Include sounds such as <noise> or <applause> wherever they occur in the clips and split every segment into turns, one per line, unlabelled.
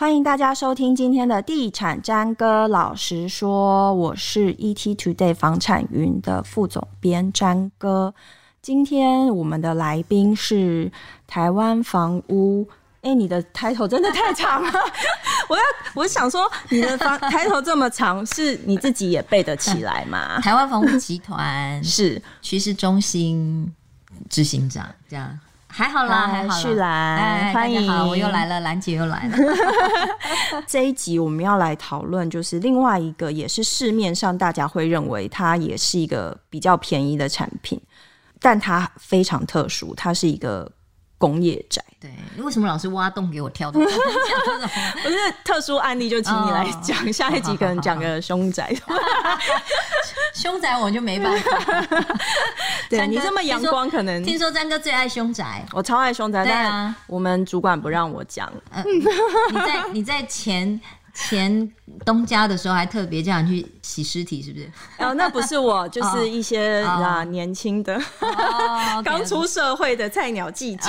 欢迎大家收听今天的地产詹哥老实说，我是 ETtoday 房产云的副总编詹哥。今天我们的来宾是台湾房屋。哎，你的抬头真的太长了，<laughs> 我要我想说，你的房 <laughs> 抬头这么长，是你自己也背得起来吗？<laughs>
台湾房屋集团
是
趋势中心执行长，这样。还好啦，还好啦。
旭兰，欢迎，
好，我又来了，兰姐又来了。<laughs>
这一集我们要来讨论，就是另外一个，也是市面上大家会认为它也是一个比较便宜的产品，但它非常特殊，它是一个工业宅。
对，为什么老是挖洞给我跳的？<laughs> 不
是特殊案例，就请你来讲。Oh, 下一集可能讲个凶宅。
凶宅我就没办法。
对你这么阳光，可能
听说詹哥最爱凶宅，
我超爱凶宅，但我们主管不让我讲。
嗯，你在你在前前东家的时候，还特别叫你去洗尸体，是不是？
哦，那不是我，<laughs> 就是一些啊年轻的，刚出社会的菜鸟记者。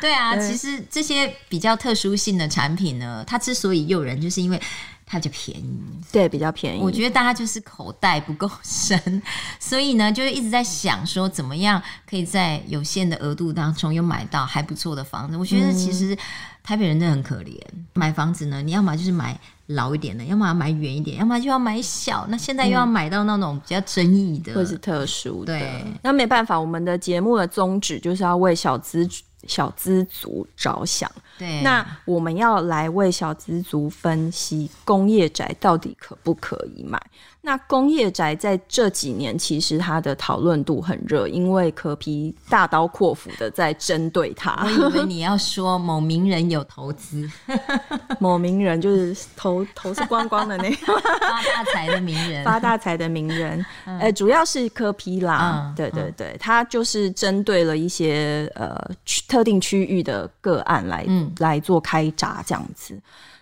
对啊，<laughs> 其实这些比较特殊性的产品呢，它之所以诱人，就是因为。它就便宜，
对，比较便宜。
我觉得大家就是口袋不够深，所以呢，就一直在想说，怎么样可以在有限的额度当中又买到还不错的房子。我觉得其实台北人真的很可怜，买房子呢，你要么就是买老一点的，要么买远一点，要么就要买小。那现在又要买到那种比较争议的，
或是特殊的。
对，
那没办法，我们的节目的宗旨就是要为小资小资族着想。
对，
那我们要来为小资族分析工业宅到底可不可以买。那工业宅在这几年其实它的讨论度很热，因为柯皮大刀阔斧的在针对它。
我以为你要说某名人有投资，<laughs>
某名人就是头头是光光的那个 <laughs>
发大财的名人，
发大财的名人。呃、嗯，主要是柯皮啦，嗯、对对对，嗯、他就是针对了一些呃特定区域的个案来、嗯、来做开闸这样子。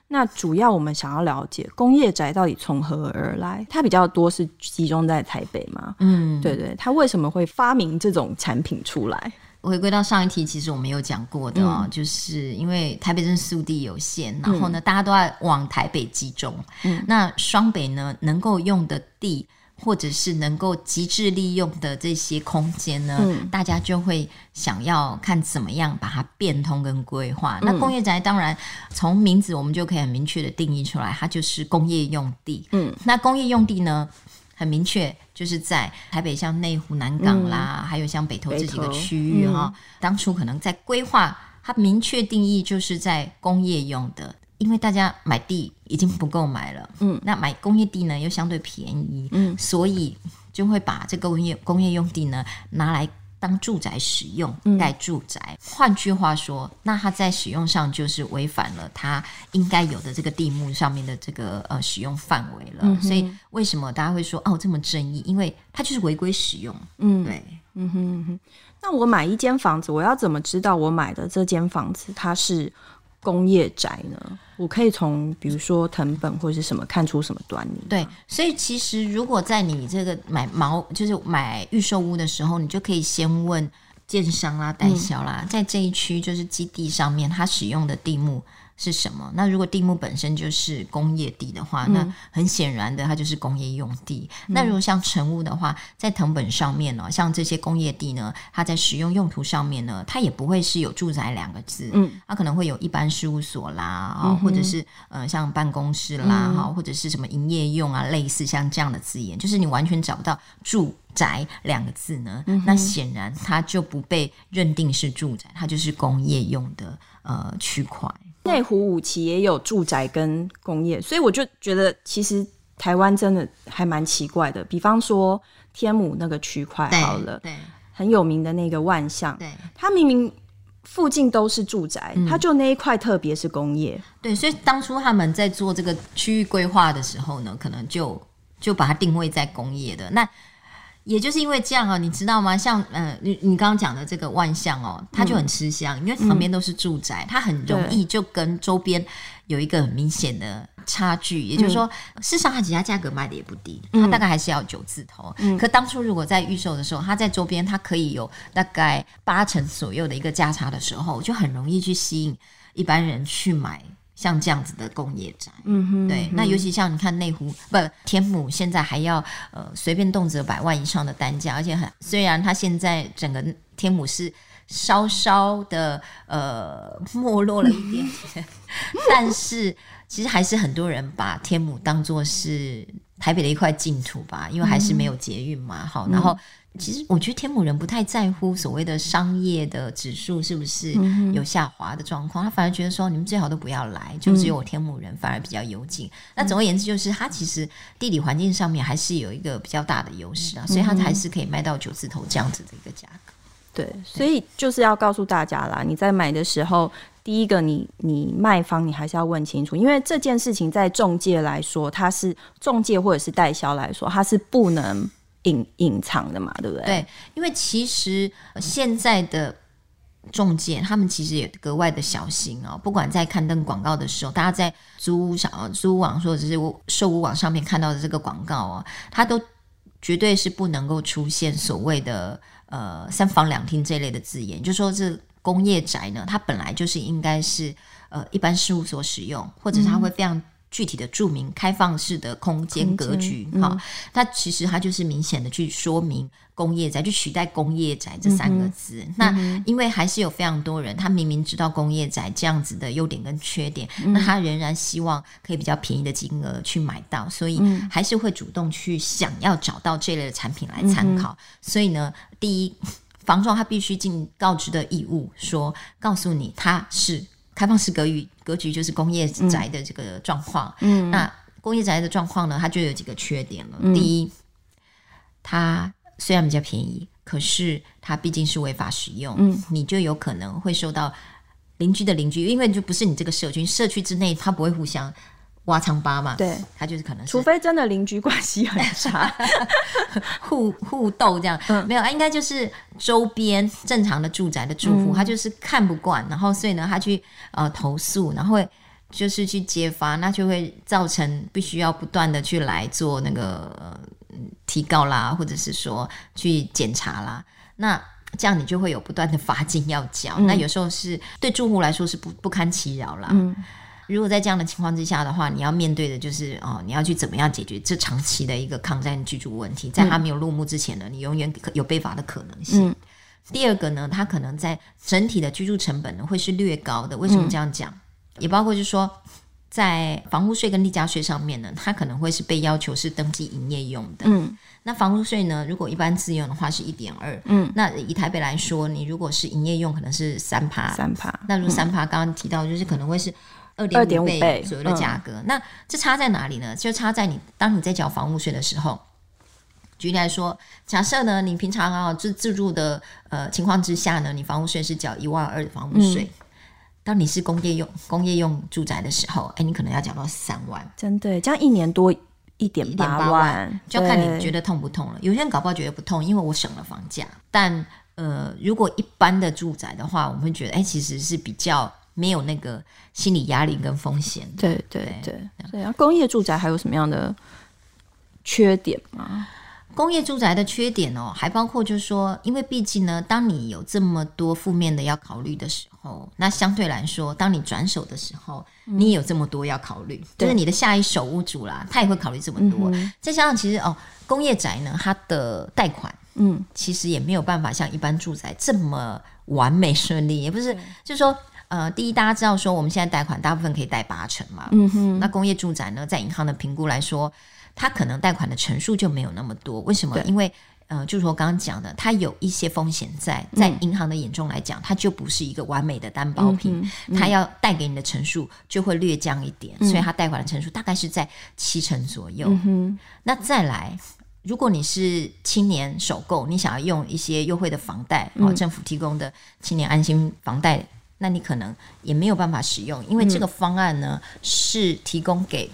那主要我们想要了解工业宅到底从何而来？它比较多是集中在台北嘛？嗯，对对，它为什么会发明这种产品出来？
回归到上一题，其实我们有讲过的哦，嗯、就是因为台北真的速地有限，然后呢，嗯、大家都在往台北集中。嗯，那双北呢，能够用的地。或者是能够极致利用的这些空间呢，嗯、大家就会想要看怎么样把它变通跟规划。嗯、那工业宅当然从名字我们就可以很明确的定义出来，它就是工业用地。嗯，那工业用地呢，很明确就是在台北像内湖、南港啦，嗯、还有像北投这几个区域哈。嗯、当初可能在规划，它明确定义就是在工业用的。因为大家买地已经不够买了，嗯，那买工业地呢又相对便宜，嗯，所以就会把这个工业工业用地呢拿来当住宅使用，盖住宅。嗯、换句话说，那它在使用上就是违反了它应该有的这个地目上面的这个呃使用范围了。嗯、所以为什么大家会说哦这么争议？因为它就是违规使用，嗯，对，
嗯哼嗯哼。那我买一间房子，我要怎么知道我买的这间房子它是工业宅呢？我可以从比如说藤本或者是什么看出什么端倪？
对，所以其实如果在你这个买毛就是买预售屋的时候，你就可以先问建商啦、代销啦，嗯、在这一区就是基地上面，它使用的地目。是什么？那如果地目本身就是工业地的话，嗯、那很显然的，它就是工业用地。嗯、那如果像成屋的话，在藤本上面呢，像这些工业地呢，它在使用用途上面呢，它也不会是有住宅两个字，嗯，它可能会有一般事务所啦，啊、嗯，或者是呃像办公室啦，哈、嗯，或者是什么营业用啊，类似像这样的字眼，就是你完全找不到住宅两个字呢，嗯、那显然它就不被认定是住宅，它就是工业用的呃区块。
内湖五期也有住宅跟工业，所以我就觉得其实台湾真的还蛮奇怪的。比方说天母那个区块好了，对，很有名的那个万象，对，它明明附近都是住宅，嗯、它就那一块特别是工业，
对，所以当初他们在做这个区域规划的时候呢，可能就就把它定位在工业的那。也就是因为这样哦，你知道吗？像呃，你你刚刚讲的这个万象哦，它就很吃香，嗯、因为旁边都是住宅，嗯、它很容易就跟周边有一个很明显的差距。也就是说，事实上它其他价格卖的也不低，嗯、它大概还是要九字头。嗯、可当初如果在预售的时候，它在周边它可以有大概八成左右的一个价差的时候，就很容易去吸引一般人去买像这样子的工业宅，
嗯哼，
对，那尤其像你看内湖不天母，现在还要呃随便动辄百万以上的单价，而且很虽然它现在整个天母是稍稍的呃没落了一点点，<laughs> 但是其实还是很多人把天母当做是台北的一块净土吧，因为还是没有捷运嘛，好，然后。其实我觉得天母人不太在乎所谓的商业的指数是不是有下滑的状况，他反而觉得说你们最好都不要来，就只有我天母人反而比较有劲。那总而言之，就是它其实地理环境上面还是有一个比较大的优势啊，所以它还是可以卖到九字头这样子的一个价格。
对，所以就是要告诉大家啦，你在买的时候，第一个你你卖方你还是要问清楚，因为这件事情在中介来说，它是中介或者是代销来说，它是不能。隐隐藏的嘛，对不对？
对，因为其实现在的中介，他们其实也格外的小心哦。不管在刊登广告的时候，大家在租屋小租屋网或者是售屋网上面看到的这个广告哦，它都绝对是不能够出现所谓的呃三房两厅这类的字眼。就说这工业宅呢，它本来就是应该是呃一般事务所使用，或者是它会非常。具体的注明开放式的空间格局，哈、嗯，它其实它就是明显的去说明工业宅，去取代工业宅这三个字。嗯、那因为还是有非常多人，他明明知道工业宅这样子的优点跟缺点，嗯、那他仍然希望可以比较便宜的金额去买到，所以还是会主动去想要找到这类的产品来参考。嗯、所以呢，第一，房仲他必须尽告知的义务，说告诉你他是。开放式格局，格局就是工业宅的这个状况。嗯，那工业宅的状况呢，它就有几个缺点了。嗯、第一，它虽然比较便宜，可是它毕竟是违法使用，嗯，你就有可能会受到邻居的邻居，因为就不是你这个社区，社区之内它不会互相。挖疮疤嘛，
对，
他就是可能是，
除非真的邻居关系很差，<laughs>
互互斗这样，嗯、没有，应该就是周边正常的住宅的住户，嗯、他就是看不惯，然后所以呢，他去呃投诉，然后会就是去揭发，那就会造成必须要不断的去来做那个、呃、提告啦，或者是说去检查啦，那这样你就会有不断的罚金要缴，嗯、那有时候是对住户来说是不不堪其扰啦。嗯如果在这样的情况之下的话，你要面对的就是哦，你要去怎么样解决这长期的一个抗战居住问题，在他没有落幕之前呢，你永远有被罚的可能性。嗯、第二个呢，它可能在整体的居住成本呢会是略高的。为什么这样讲？嗯、也包括就是说，在房屋税跟地价税上面呢，它可能会是被要求是登记营业用的。嗯，那房屋税呢，如果一般自用的话是一点二。嗯，那以台北来说，你如果是营业用，可能是三趴。
三趴。
那如果三趴，刚刚提到就是可能会是。二点五倍左右的价格，嗯、那这差在哪里呢？就差在你当你在缴房屋税的时候，举例来说，假设呢，你平常啊自自住的呃情况之下呢，你房屋税是缴一万二的房屋税，嗯、当你是工业用工业用住宅的时候，哎，你可能要缴到三万，
真的这样一年多一点八万，
就看你觉得痛不痛了。有些人搞不好觉得不痛，因为我省了房价。但呃，如果一般的住宅的话，我们会觉得哎，其实是比较。没有那个心理压力跟风险。
对对对对啊！工业住宅还有什么样的缺点吗？
工业住宅的缺点哦，还包括就是说，因为毕竟呢，当你有这么多负面的要考虑的时候，那相对来说，当你转手的时候，嗯、你也有这么多要考虑，就是你的下一手屋主啦，他也会考虑这么多。嗯、再加上其实哦，工业宅呢，它的贷款，嗯，其实也没有办法像一般住宅这么完美顺利，也不是，就是说。呃，第一，大家知道说我们现在贷款大部分可以贷八成嘛。嗯哼。那工业住宅呢，在银行的评估来说，它可能贷款的成数就没有那么多。为什么？因为呃，就是我刚刚讲的，它有一些风险在，在银行的眼中来讲，它就不是一个完美的担保品，嗯嗯、它要贷给你的成数就会略降一点，嗯、所以它贷款的成数大概是在七成左右。嗯。那再来，如果你是青年首购，你想要用一些优惠的房贷，哦，政府提供的青年安心房贷。那你可能也没有办法使用，因为这个方案呢、嗯、是提供给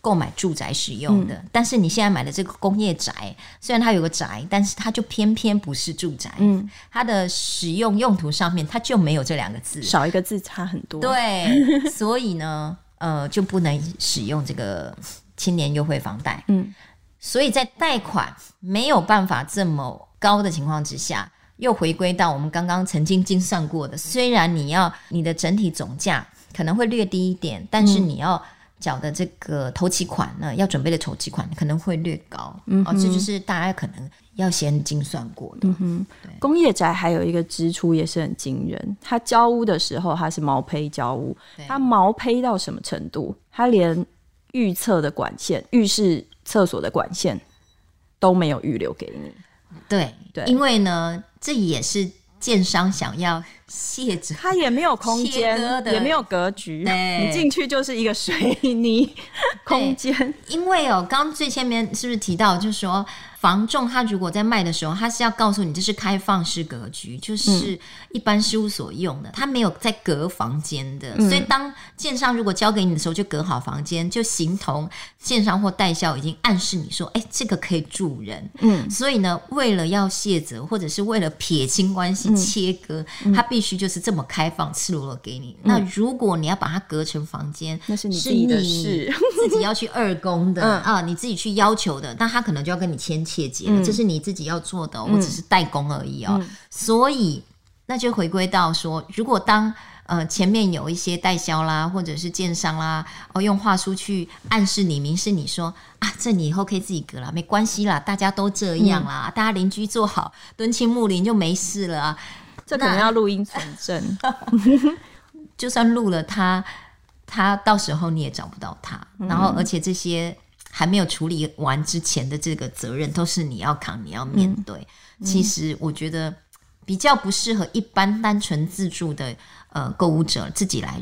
购买住宅使用的。嗯、但是你现在买的这个工业宅，虽然它有个宅，但是它就偏偏不是住宅。嗯，它的使用用途上面它就没有这两个字，
少一个字差很多。
对，所以呢，呃，就不能使用这个青年优惠房贷。嗯，所以在贷款没有办法这么高的情况之下。又回归到我们刚刚曾经精算过的，虽然你要你的整体总价可能会略低一点，但是你要缴的这个头期款呢，要准备的筹期款可能会略高。嗯，哦，这就是大家可能要先精算过的。
嗯哼，对，工业宅还有一个支出也是很惊人，它交屋的时候它是毛坯交屋，它毛坯到什么程度？它连预测的管线、浴室、厕所的管线都没有预留给你。
对对，因为呢，这也是。建商想要卸责，
他也没有空间，也没有格局，你进去就是一个水泥空间。
因为哦，刚刚最前面是不是提到，就是说。房仲他如果在卖的时候，他是要告诉你这是开放式格局，就是一般事务所用的，他没有在隔房间的。嗯、所以当建商如果交给你的时候，就隔好房间，就形同建商或代销已经暗示你说，哎、欸，这个可以住人。嗯，所以呢，为了要卸责，或者是为了撇清关系、切割，嗯、他必须就是这么开放、赤裸裸给你。嗯、那如果你要把它隔成房间，
那是你自己的事，
自己要去二供的、<laughs> 嗯、啊，你自己去要求的，那他可能就要跟你签。切结了，这是你自己要做的，我只是代工而已哦。嗯、所以那就回归到说，如果当呃前面有一些代销啦，或者是建商啦，哦用话术去暗示你、明示你说啊，这你以后可以自己隔了，没关系啦，大家都这样啦，嗯、大家邻居做好，敦亲睦邻就没事了
啊。这可能要录音存证，
就算录了他，他到时候你也找不到他。嗯、然后而且这些。还没有处理完之前的这个责任都是你要扛，你要面对。嗯、其实我觉得比较不适合一般单纯自助的呃购物者自己来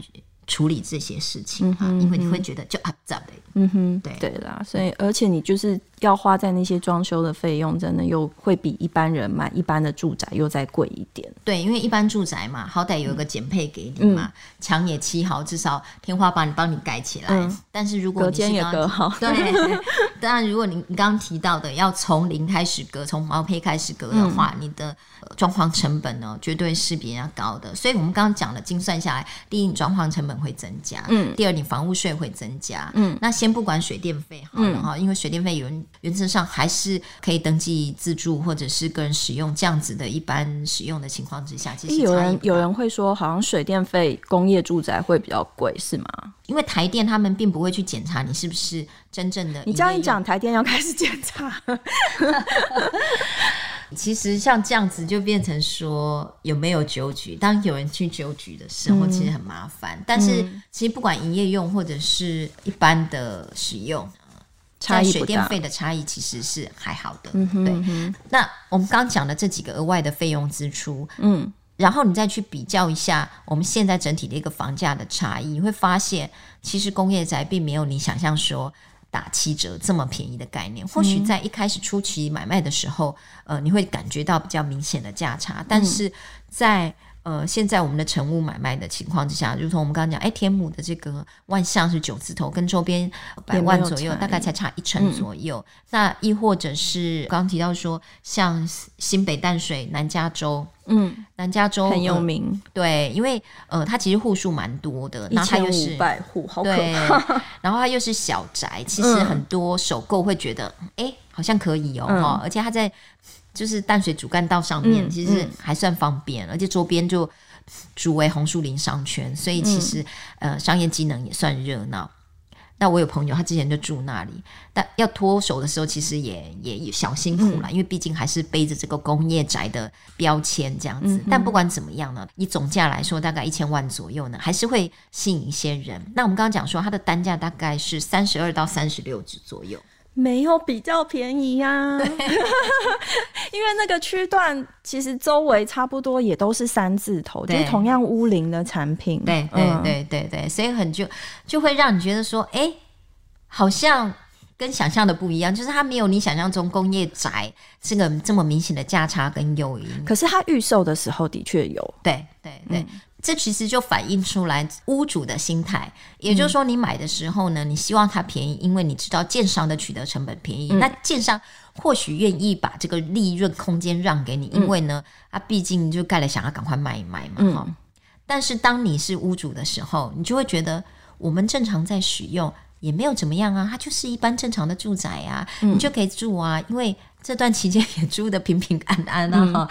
处理这些事情哈，嗯、因为你会觉得就啊咋的？嗯哼，对
对啦，所以而且你就是。要花在那些装修的费用，真的又会比一般人买一般的住宅又再贵一点。
对，因为一般住宅嘛，好歹有一个减配给你嘛，墙、嗯、也漆好，至少天花板你帮你盖起来。嗯、但是如果你
隔间也隔好，<laughs>
对，当然如果你你刚刚提到的要从零开始隔，从毛坯开始隔的话，嗯、你的装潢成本呢，绝对是比人家高的。所以我们刚刚讲了精算下来，第一，你装潢成本会增加，嗯，第二，你房屋税会增加，嗯，那先不管水电费好了哈，嗯、因为水电费有人。原则上还是可以登记自住或者是个人使用这样子的一般使用的情况之下，其实
有人有人会说，好像水电费工业住宅会比较贵，是吗？
因为台电他们并不会去检查你是不是真正的。
你这样一讲，台电要开始检查。<laughs>
其实像这样子就变成说有没有酒局？当有人去酒局的时候，其实很麻烦。嗯、但是其实不管营业用或者是一般的使用。在水电费的差异其实是还好的，嗯、哼对。那我们刚讲的这几个额外的费用支出，嗯，然后你再去比较一下我们现在整体的一个房价的差异，你会发现其实工业宅并没有你想象说打七折这么便宜的概念。或许在一开始初期买卖的时候，呃，你会感觉到比较明显的价差，但是在呃，现在我们的成屋买卖的情况之下，如同我们刚刚讲，哎，天母的这个万象是九字头，跟周边百万左右，大概才差一成左右。嗯、那亦或者是刚刚提到说，像新北淡水南加州，嗯，南加州
很有名，
呃，对，因为呃，它其实户数蛮多的，
一千五百户，好可 <laughs>
然后它又是小宅，其实很多首购会觉得，哎、嗯，好像可以哦，嗯、而且它在。就是淡水主干道上面，嗯、其实还算方便，嗯、而且周边就主为红树林商圈，所以其实、嗯、呃商业机能也算热闹。那我有朋友，他之前就住那里，但要脱手的时候，其实也也小辛苦了，嗯、因为毕竟还是背着这个工业宅的标签这样子。嗯、但不管怎么样呢，以总价来说，大概一千万左右呢，还是会吸引一些人。那我们刚刚讲说，它的单价大概是三十二到三十六左右。
没有比较便宜呀、啊，<laughs> 因为那个区段其实周围差不多也都是三字头，对就是同样屋龄的产品。
对对对对对，所以很就就会让你觉得说，哎、欸，好像跟想象的不一样，就是它没有你想象中工业宅这个这么明显的价差跟诱因。
可是它预售的时候的确有，
对对对。嗯这其实就反映出来屋主的心态，也就是说，你买的时候呢，你希望它便宜，因为你知道建商的取得成本便宜，嗯、那建商或许愿意把这个利润空间让给你，因为呢，他毕竟就盖了，想要赶快卖一卖嘛，哈、嗯。但是当你是屋主的时候，你就会觉得，我们正常在使用也没有怎么样啊，它就是一般正常的住宅啊，嗯、你就可以住啊，因为这段期间也住得平平安安啊。嗯、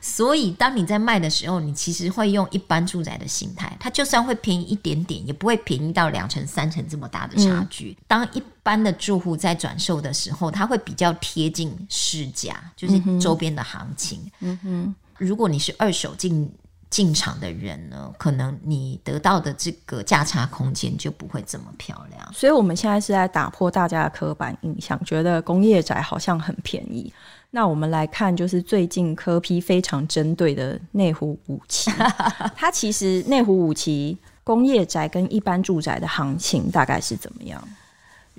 所以当你在卖的时候，你其实会用一般住宅的心态，它就算会便宜一点点，也不会便宜到两成三成这么大的差距。嗯、当一般的住户在转售的时候，它会比较贴近市价，就是周边的行情。嗯哼，如果你是二手进。进场的人呢，可能你得到的这个价差空间就不会这么漂亮。
所以，我们现在是在打破大家的刻板印象，觉得工业宅好像很便宜。那我们来看，就是最近柯批非常针对的内湖五期，<laughs> 它其实内湖五期工业宅跟一般住宅的行情大概是怎么样？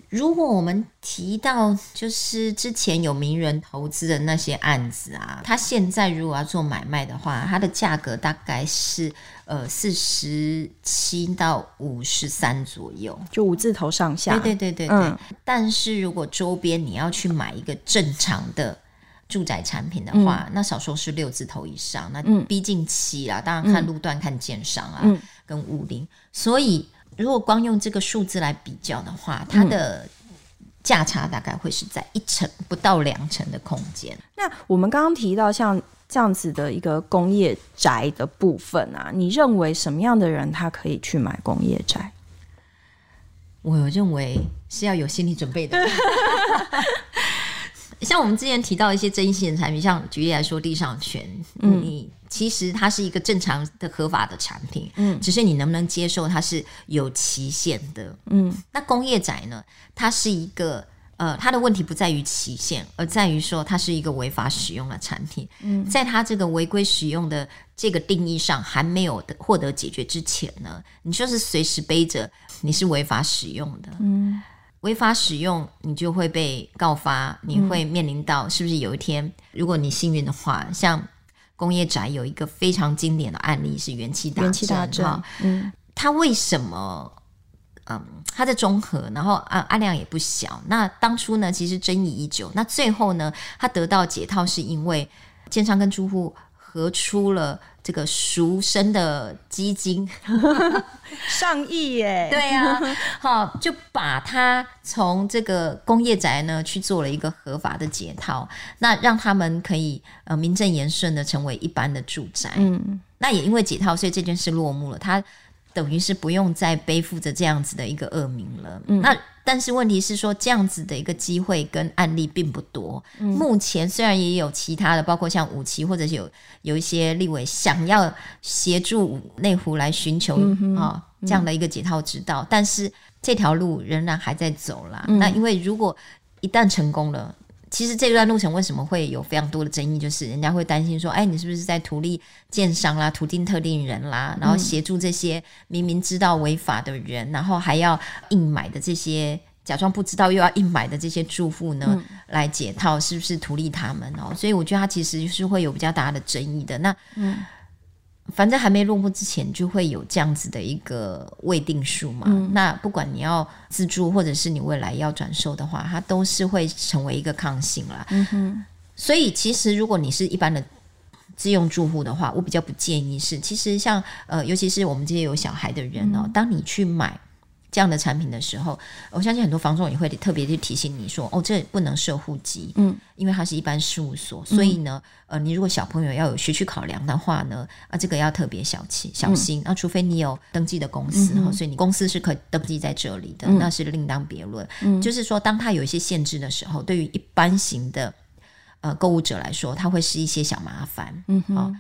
如果我们提到就是之前有名人投资的那些案子啊，他现在如果要做买卖的话，它的价格大概是呃四十七到五十三左右，
就五字头上下。
对对对对对。嗯、但是如果周边你要去买一个正常的住宅产品的话，嗯、那少说是六字头以上，那逼近七啦。当然看路段、看建商啊，嗯、跟屋龄，所以。如果光用这个数字来比较的话，它的价差大概会是在一成不到两成的空间。
那我们刚刚提到像这样子的一个工业宅的部分啊，你认为什么样的人他可以去买工业宅？
我认为是要有心理准备的。<laughs> 像我们之前提到一些争议性的产品，像举例来说，地上权，嗯，你其实它是一个正常的合法的产品，嗯，只是你能不能接受它是有期限的，嗯。那工业宅呢？它是一个呃，它的问题不在于期限，而在于说它是一个违法使用的产品。嗯，在它这个违规使用的这个定义上还没有的获得解决之前呢，你就是随时背着你是违法使用的，嗯。违法使用，你就会被告发，你会面临到是不是有一天，嗯、如果你幸运的话，像工业宅有一个非常经典的案例是元气大
元气大正，嗯，
他为什么？嗯，他在中和，然后案，案量也不小。那当初呢，其实争议已久。那最后呢，他得到解套，是因为建商跟住户。合出了这个赎身的基金，<laughs> <laughs>
上亿耶！
对呀、啊，好，就把它从这个工业宅呢去做了一个合法的解套，那让他们可以呃名正言顺的成为一般的住宅。嗯，那也因为解套，所以这件事落幕了。他。等于是不用再背负着这样子的一个恶名了。嗯，那但是问题是说，这样子的一个机会跟案例并不多。嗯，目前虽然也有其他的，包括像五期或者是有有一些立委想要协助内湖来寻求啊、嗯哦、这样的一个解套之道，嗯、但是这条路仍然还在走啦。嗯、那因为如果一旦成功了。其实这段路程为什么会有非常多的争议？就是人家会担心说，哎，你是不是在图利建商啦、图定特定人啦，然后协助这些明明知道违法的人，然后还要硬买的这些假装不知道又要硬买的这些住户呢，嗯、来解套，是不是图利他们哦？所以我觉得他其实是会有比较大的争议的。那嗯。反正还没落幕之前，就会有这样子的一个未定数嘛。嗯、那不管你要自住，或者是你未来要转售的话，它都是会成为一个抗性啦。嗯哼。所以其实如果你是一般的自用住户的话，我比较不建议是。其实像呃，尤其是我们这些有小孩的人哦，嗯、当你去买。这样的产品的时候，我相信很多房仲也会特别去提醒你说：“哦，这不能设户籍，嗯，因为它是一般事务所，所以呢，呃，你如果小朋友要有学区考量的话呢，啊，这个要特别小心小心。那、嗯啊、除非你有登记的公司，嗯、所以你公司是可以登记在这里的，嗯、那是另当别论。嗯、就是说，当它有一些限制的时候，对于一般型的呃购物者来说，它会是一些小麻烦，嗯哼。哦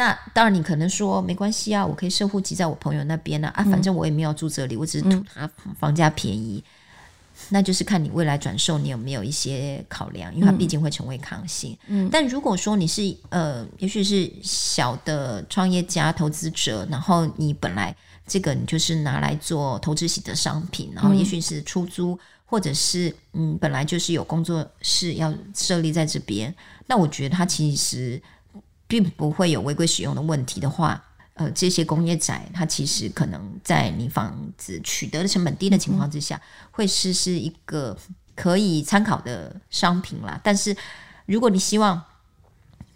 那当然，你可能说没关系啊，我可以设户籍在我朋友那边呢啊，啊，反正我也没有住这里，我只是图他房价便宜。嗯、那就是看你未来转售，你有没有一些考量，因为它毕竟会成为抗性。嗯，但如果说你是呃，也许是小的创业家、投资者，然后你本来这个你就是拿来做投资型的商品，然后也许是出租，或者是嗯，本来就是有工作室要设立在这边，那我觉得它其实。并不会有违规使用的问题的话，呃，这些工业宅它其实可能在你房子取得的成本低的情况之下，嗯、会是是一个可以参考的商品啦。但是如果你希望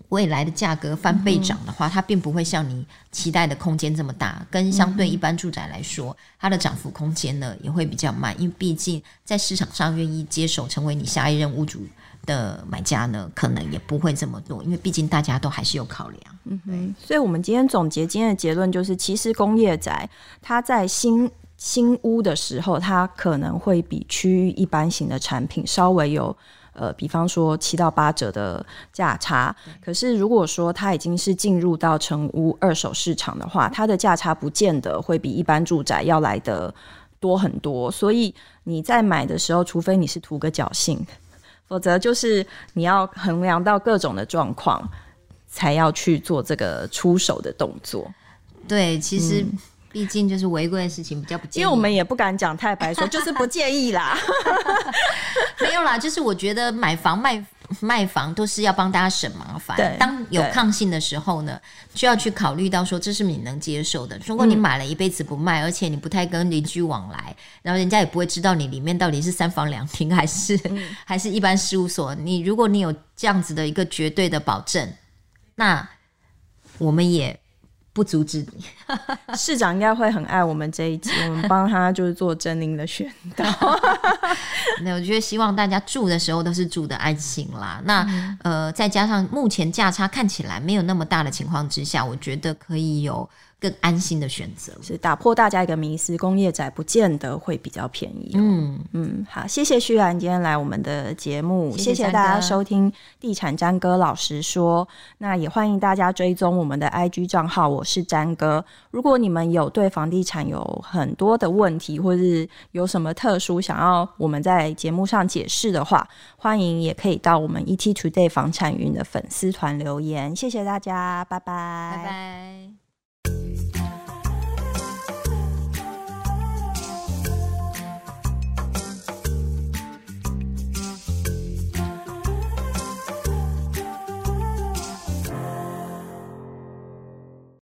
未来的价格翻倍涨的话，它并不会像你期待的空间这么大。跟相对一般住宅来说，它的涨幅空间呢也会比较慢，因为毕竟在市场上愿意接手成为你下一任屋主的买家呢，可能也不会这么多。因为毕竟大家都还是有考量。
嗯哼，所以我们今天总结今天的结论就是，其实工业宅它在新新屋的时候，它可能会比区域一般型的产品稍微有。呃，比方说七到八折的价差，可是如果说它已经是进入到成屋二手市场的话，它的价差不见得会比一般住宅要来的多很多。所以你在买的时候，除非你是图个侥幸，否则就是你要衡量到各种的状况，才要去做这个出手的动作。
对，其实。嗯毕竟就是违规的事情比较不建议，
因为我们也不敢讲太白说，就是不建议啦。<laughs>
没有啦，就是我觉得买房卖卖房都是要帮大家省麻烦。对，当有抗性的时候呢，就要去考虑到说这是你能接受的。如果你买了一辈子不卖，嗯、而且你不太跟邻居往来，然后人家也不会知道你里面到底是三房两厅还是、嗯、<laughs> 还是一般事务所。你如果你有这样子的一个绝对的保证，那我们也。不阻止你，<laughs>
市长应该会很爱我们这一集，<laughs> 我们帮他就是做真灵的宣导。<laughs>
那我觉得希望大家住的时候都是住的安心啦。那、嗯、呃，再加上目前价差看起来没有那么大的情况之下，我觉得可以有。更安心的选择
是打破大家一个迷思，工业宅不见得会比较便宜。嗯嗯，好，谢谢徐然今天来我们的节目，谢谢，谢谢大家收听地产詹哥老实说。那也欢迎大家追踪我们的 IG 账号，我是詹哥。如果你们有对房地产有很多的问题，或是有什么特殊想要我们在节目上解释的话，欢迎也可以到我们 ET Today 房产云的粉丝团留言。谢谢大家，拜拜，
拜拜。Thank you.